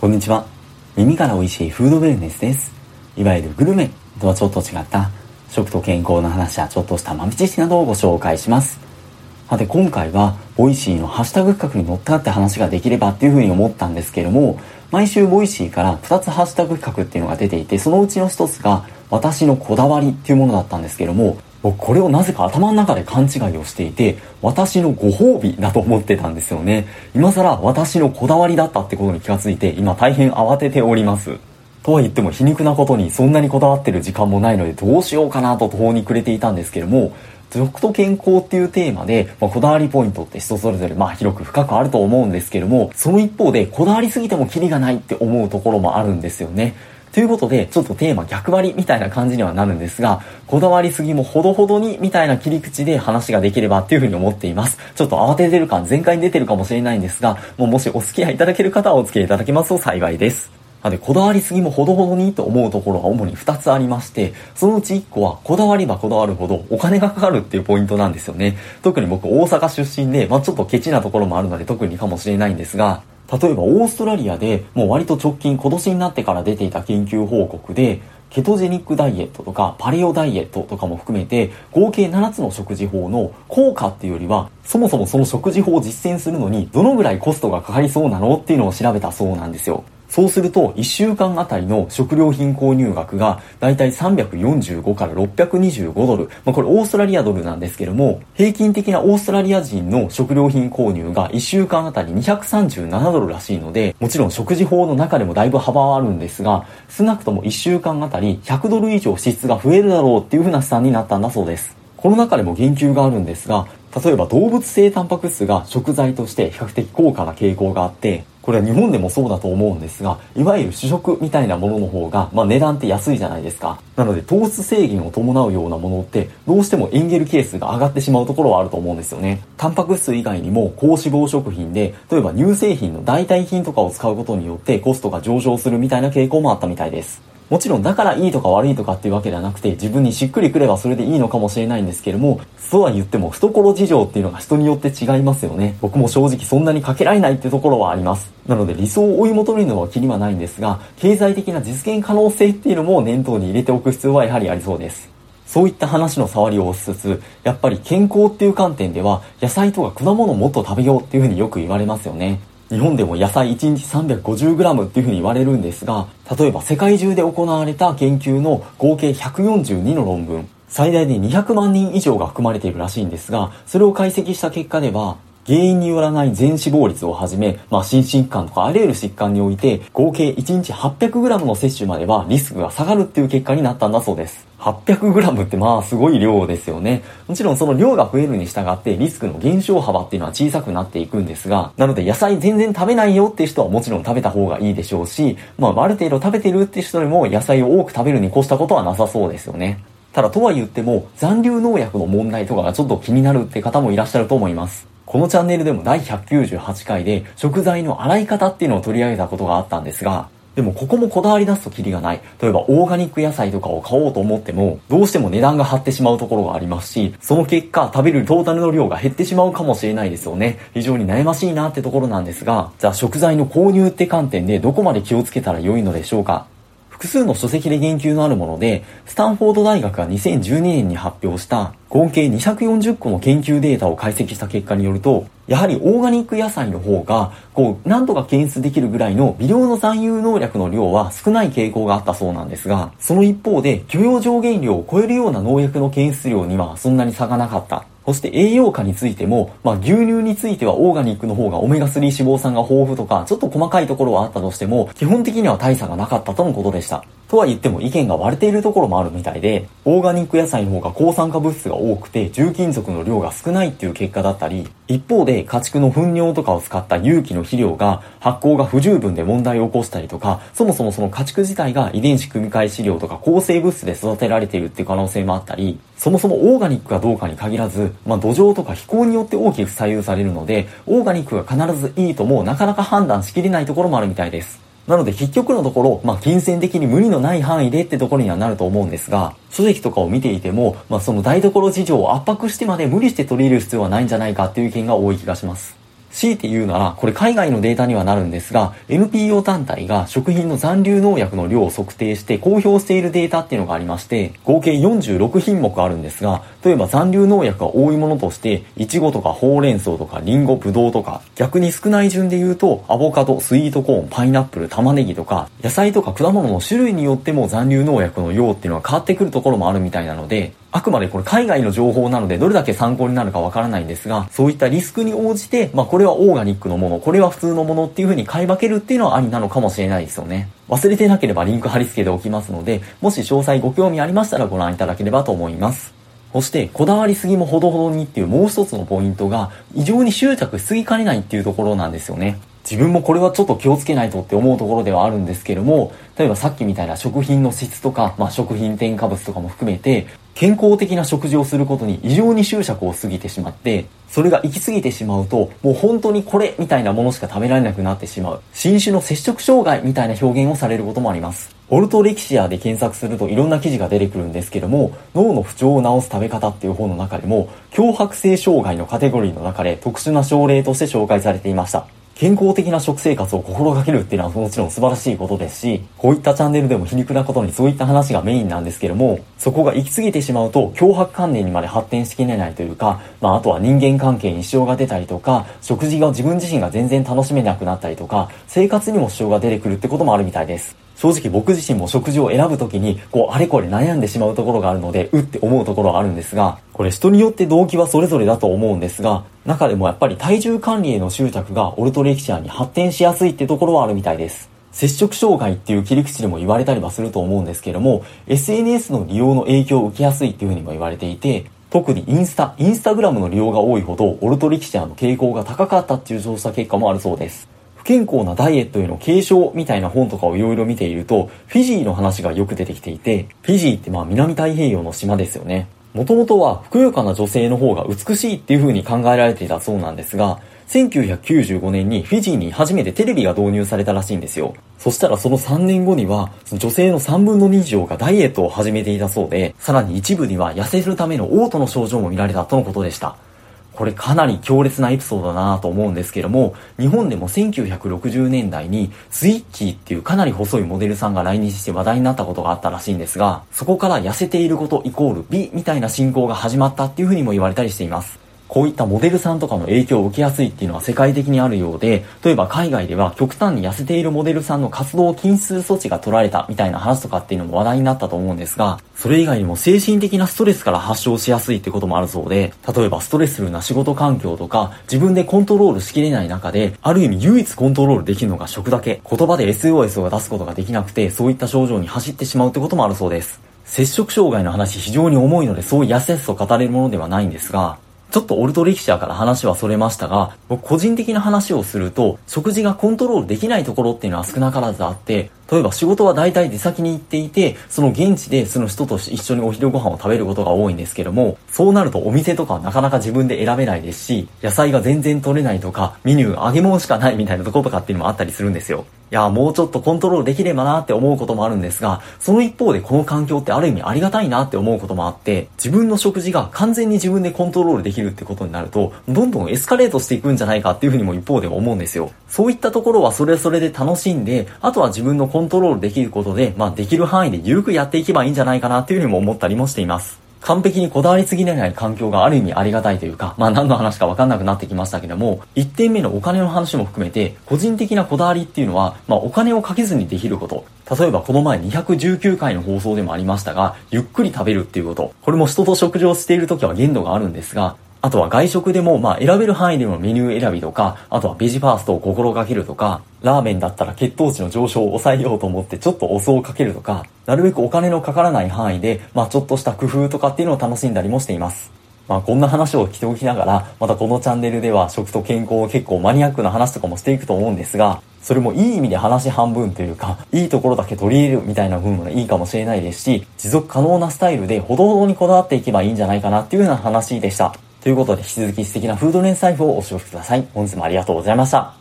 こんにちは。耳から美味しいフードウェルネスです。いわゆるグルメとはちょっと違った食と健康の話やちょっとした豆知識などをご紹介します。さて今回はボイシーのハッシュタグ企画に乗っかって話ができればっていうふうに思ったんですけれども、毎週ボイシーから2つハッシュタグ企画っていうのが出ていて、そのうちの1つが私のこだわりっていうものだったんですけども、僕これをなぜか頭の中で勘違いをしていて、私のご褒美だと思ってたんですよね。今更私のこだわりだったってことに気がついて、今大変慌てております。とは言っても皮肉なことにそんなにこだわってる時間もないのでどうしようかなと途方に暮れていたんですけども、食と健康っていうテーマで、まあ、こだわりポイントって人それぞれまあ広く深くあると思うんですけども、その一方でこだわりすぎてもキリがないって思うところもあるんですよね。ということで、ちょっとテーマ逆張りみたいな感じにはなるんですが、こだわりすぎもほどほどにみたいな切り口で話ができればっていうふうに思っています。ちょっと慌ててる感全開に出てるかもしれないんですが、もうもしお付き合いいただける方はお付き合いいただけますと幸いです。で、こだわりすぎもほどほどにと思うところが主に2つありまして、そのうち1個は、こだわりばこだわるほどお金がかかるっていうポイントなんですよね。特に僕大阪出身で、まあちょっとケチなところもあるので特にかもしれないんですが、例えばオーストラリアでもう割と直近今年になってから出ていた研究報告で、ケトジェニックダイエットとかパレオダイエットとかも含めて合計7つの食事法の効果っていうよりはそもそもその食事法を実践するのにどのぐらいコストがかかりそうなのっていうのを調べたそうなんですよ。そうすると、1週間あたりの食料品購入額が、だいたい345から625ドル。まあ、これオーストラリアドルなんですけども、平均的なオーストラリア人の食料品購入が1週間あたり237ドルらしいので、もちろん食事法の中でもだいぶ幅はあるんですが、少なくとも1週間あたり100ドル以上支出が増えるだろうっていう風な試算になったんだそうです。この中でも言及があるんですが、例えば動物性タンパク質が食材として比較的高価な傾向があって、これは日本でもそうだと思うんですが、いわゆる主食みたいなものの方が、まあ値段って安いじゃないですか。なので糖質制限を伴うようなものって、どうしてもエンゲル係数が上がってしまうところはあると思うんですよね。タンパク質以外にも高脂肪食品で、例えば乳製品の代替品とかを使うことによってコストが上昇するみたいな傾向もあったみたいです。もちろんだからいいとか悪いとかっていうわけではなくて自分にしっくりくればそれでいいのかもしれないんですけれどもそうは言っても懐事情っていうのが人によって違いますよね。僕も正直そんなにかけられないっていうところはあります。なので理想を追い求めるのは気にはないんですが経済的な実現可能性っていうのも念頭に入れておく必要はやはりありそうです。そういった話の触りを押しつつ、やっぱり健康っていう観点では、野菜とか果物をもっと食べようっていうふうによく言われますよね。日本でも野菜1日 350g っていうふうに言われるんですが、例えば世界中で行われた研究の合計142の論文、最大で200万人以上が含まれているらしいんですが、それを解析した結果では、原因によらない全死亡率をはじめ、まあ、心疾患とかあらゆる疾患において、合計1日 800g の摂取まではリスクが下がるっていう結果になったんだそうです。800g ってまあすごい量ですよね。もちろんその量が増えるに従ってリスクの減少幅っていうのは小さくなっていくんですが、なので野菜全然食べないよっていう人はもちろん食べた方がいいでしょうし、まあある程度食べてるっていう人でも野菜を多く食べるに越したことはなさそうですよね。ただとは言っても残留農薬の問題とかがちょっと気になるって方もいらっしゃると思います。このチャンネルでも第198回で食材の洗い方っていうのを取り上げたことがあったんですが、でもここもこだわり出すとキリがない。例えばオーガニック野菜とかを買おうと思っても、どうしても値段が張ってしまうところがありますし、その結果食べるトータルの量が減ってしまうかもしれないですよね。非常に悩ましいなってところなんですが、じゃあ食材の購入って観点でどこまで気をつけたら良いのでしょうか？複数の書籍で言及のあるもので、スタンフォード大学が2012年に発表した合計240個の研究データを解析した結果によると、やはりオーガニック野菜の方が、こう、何とか検出できるぐらいの微量の残留農薬の量は少ない傾向があったそうなんですが、その一方で許容上限量を超えるような農薬の検出量にはそんなに差がなかった。そして栄養価についても、まあ、牛乳についてはオーガニックの方がオメガ3脂肪酸が豊富とか、ちょっと細かいところはあったとしても、基本的には大差がなかったとのことでした。とは言っても意見が割れているところもあるみたいで、オーガニック野菜の方が抗酸化物質が多くて重金属の量が少ないっていう結果だったり、一方で家畜の糞尿とかを使った有機の肥料が発酵が不十分で問題を起こしたりとか、そもそもその家畜自体が遺伝子組み換え飼料とか抗生物質で育てられているっていう可能性もあったり、そもそもオーガニックかどうかに限らず、まあ土壌とか気候によって大きく左右されるので、オーガニックが必ずいいともなかなか判断しきれないところもあるみたいです。なので結局のところ、まあ、金銭的に無理のない範囲でってところにはなると思うんですが、書籍とかを見ていても、まあ、その台所事情を圧迫してまで無理して取り入れる必要はないんじゃないかっていう意見が多い気がします。強いて言うなら、これ海外のデータにはなるんですが、NPO 団体が食品の残留農薬の量を測定して公表しているデータっていうのがありまして、合計46品目あるんですが、例えば残留農薬が多いものとして、イチゴとかほうれん草とかリンゴ、ブドウとか、逆に少ない順で言うと、アボカド、スイートコーン、パイナップル、玉ねぎとか、野菜とか果物の種類によっても残留農薬の量っていうのは変わってくるところもあるみたいなので、あくまでこれ海外の情報なのでどれだけ参考になるかわからないんですが、そういったリスクに応じて、まあこれはオーガニックのもの、これは普通のものっていう風に買い分けるっていうのはありなのかもしれないですよね。忘れてなければリンク貼り付けておきますので、もし詳細ご興味ありましたらご覧いただければと思います。そして、こだわりすぎもほどほどにっていうもう一つのポイントが、異常に執着しすぎかねないっていうところなんですよね。自分もこれはちょっと気をつけないとって思うところではあるんですけども、例えばさっきみたいな食品の質とか、まあ、食品添加物とかも含めて、健康的な食事をすることに異常に執着を過ぎてしまって、それが行き過ぎてしまうと、もう本当にこれみたいなものしか食べられなくなってしまう。新種の接触障害みたいな表現をされることもあります。オルトレキシアで検索するといろんな記事が出てくるんですけども、脳の不調を治す食べ方っていう本の中でも、強迫性障害のカテゴリーの中で特殊な症例として紹介されていました。健康的な食生活を心がけるっていうのはもちろん素晴らしいことですし、こういったチャンネルでも皮肉なことにそういった話がメインなんですけども、そこが行き過ぎてしまうと脅迫観念にまで発展しきれないというか、まああとは人間関係に支障が出たりとか、食事が自分自身が全然楽しめなくなったりとか、生活にも支障が出てくるってこともあるみたいです。正直僕自身も食事を選ぶときに、こう、あれこれ悩んでしまうところがあるので、うって思うところがあるんですが、これ人によって動機はそれぞれだと思うんですが、中でもやっぱり体重管理への執着がオルトレキシアに発展しやすいってところはあるみたいです。接触障害っていう切り口でも言われたりはすると思うんですけども、SNS の利用の影響を受けやすいっていうふうにも言われていて、特にインスタ、インスタグラムの利用が多いほど、オルトレキシアの傾向が高かったっていう調査結果もあるそうです。不健康なダイエットへの継承みたいな本とかをいろいろ見ていると、フィジーの話がよく出てきていて、フィジーってまあ南太平洋の島ですよね。もともとはふくよかな女性の方が美しいっていう風に考えられていたそうなんですが、1995年にフィジーに初めてテレビが導入されたらしいんですよ。そしたらその3年後には、女性の3分の2以上がダイエットを始めていたそうで、さらに一部には痩せるための嘔吐の症状も見られたとのことでした。これかなり強烈なエピソードだなと思うんですけども、日本でも1960年代にスイッチーっていうかなり細いモデルさんが来日して話題になったことがあったらしいんですが、そこから痩せていることイコール美みたいな信仰が始まったっていうふうにも言われたりしています。こういったモデルさんとかの影響を受けやすいっていうのは世界的にあるようで、例えば海外では極端に痩せているモデルさんの活動を禁止する措置が取られたみたいな話とかっていうのも話題になったと思うんですが、それ以外にも精神的なストレスから発症しやすいってこともあるそうで、例えばストレスフルな仕事環境とか、自分でコントロールしきれない中で、ある意味唯一コントロールできるのが食だけ。言葉で SOS を出すことができなくて、そういった症状に走ってしまうってこともあるそうです。接触障害の話非常に重いのでそうやすやすと語れるものではないんですが、ちょっとオルトレキシャーから話はそれましたが、僕個人的な話をすると、食事がコントロールできないところっていうのは少なからずあって、例えば仕事は大体出先に行っていて、その現地でその人と一緒にお昼ご飯を食べることが多いんですけども、そうなるとお店とかはなかなか自分で選べないですし、野菜が全然取れないとか、メニュー揚げ物しかないみたいなとことかっていうのもあったりするんですよ。いや、もうちょっとコントロールできればなって思うこともあるんですが、その一方でこの環境ってある意味ありがたいなって思うこともあって、自分の食事が完全に自分でコントロールできるってことになると、どんどんエスカレートしていくんじゃないかっていうふうにも一方で思うんですよ。そういったところはそれぞれで楽しんで、あとは自分のコンントロールできることで、まあできる範囲で緩くやっていけばいいんじゃないかなっていうふうにも思ったりもしています。完璧にこだわりすぎない環境がある意味ありがたいというか、まあ何の話かわかんなくなってきましたけども、1点目のお金の話も含めて、個人的なこだわりっていうのは、まあお金をかけずにできること。例えばこの前219回の放送でもありましたが、ゆっくり食べるっていうこと。これも人と食事をしている時は限度があるんですが、あとは外食でも、まあ選べる範囲でのメニュー選びとか、あとはベジファーストを心がけるとか、ラーメンだったら血糖値の上昇を抑えようと思ってちょっとお酢をかけるとか、なるべくお金のかからない範囲で、まあちょっとした工夫とかっていうのを楽しんだりもしています。まあこんな話をしておきながら、またこのチャンネルでは食と健康を結構マニアックな話とかもしていくと思うんですが、それもいい意味で話半分というか、いいところだけ取り入れるみたいな部分がいいかもしれないですし、持続可能なスタイルでほどほどにこだわっていけばいいんじゃないかなっていうような話でした。ということで、引き続き素敵なフード連載譜をお過ごしください。本日もありがとうございました。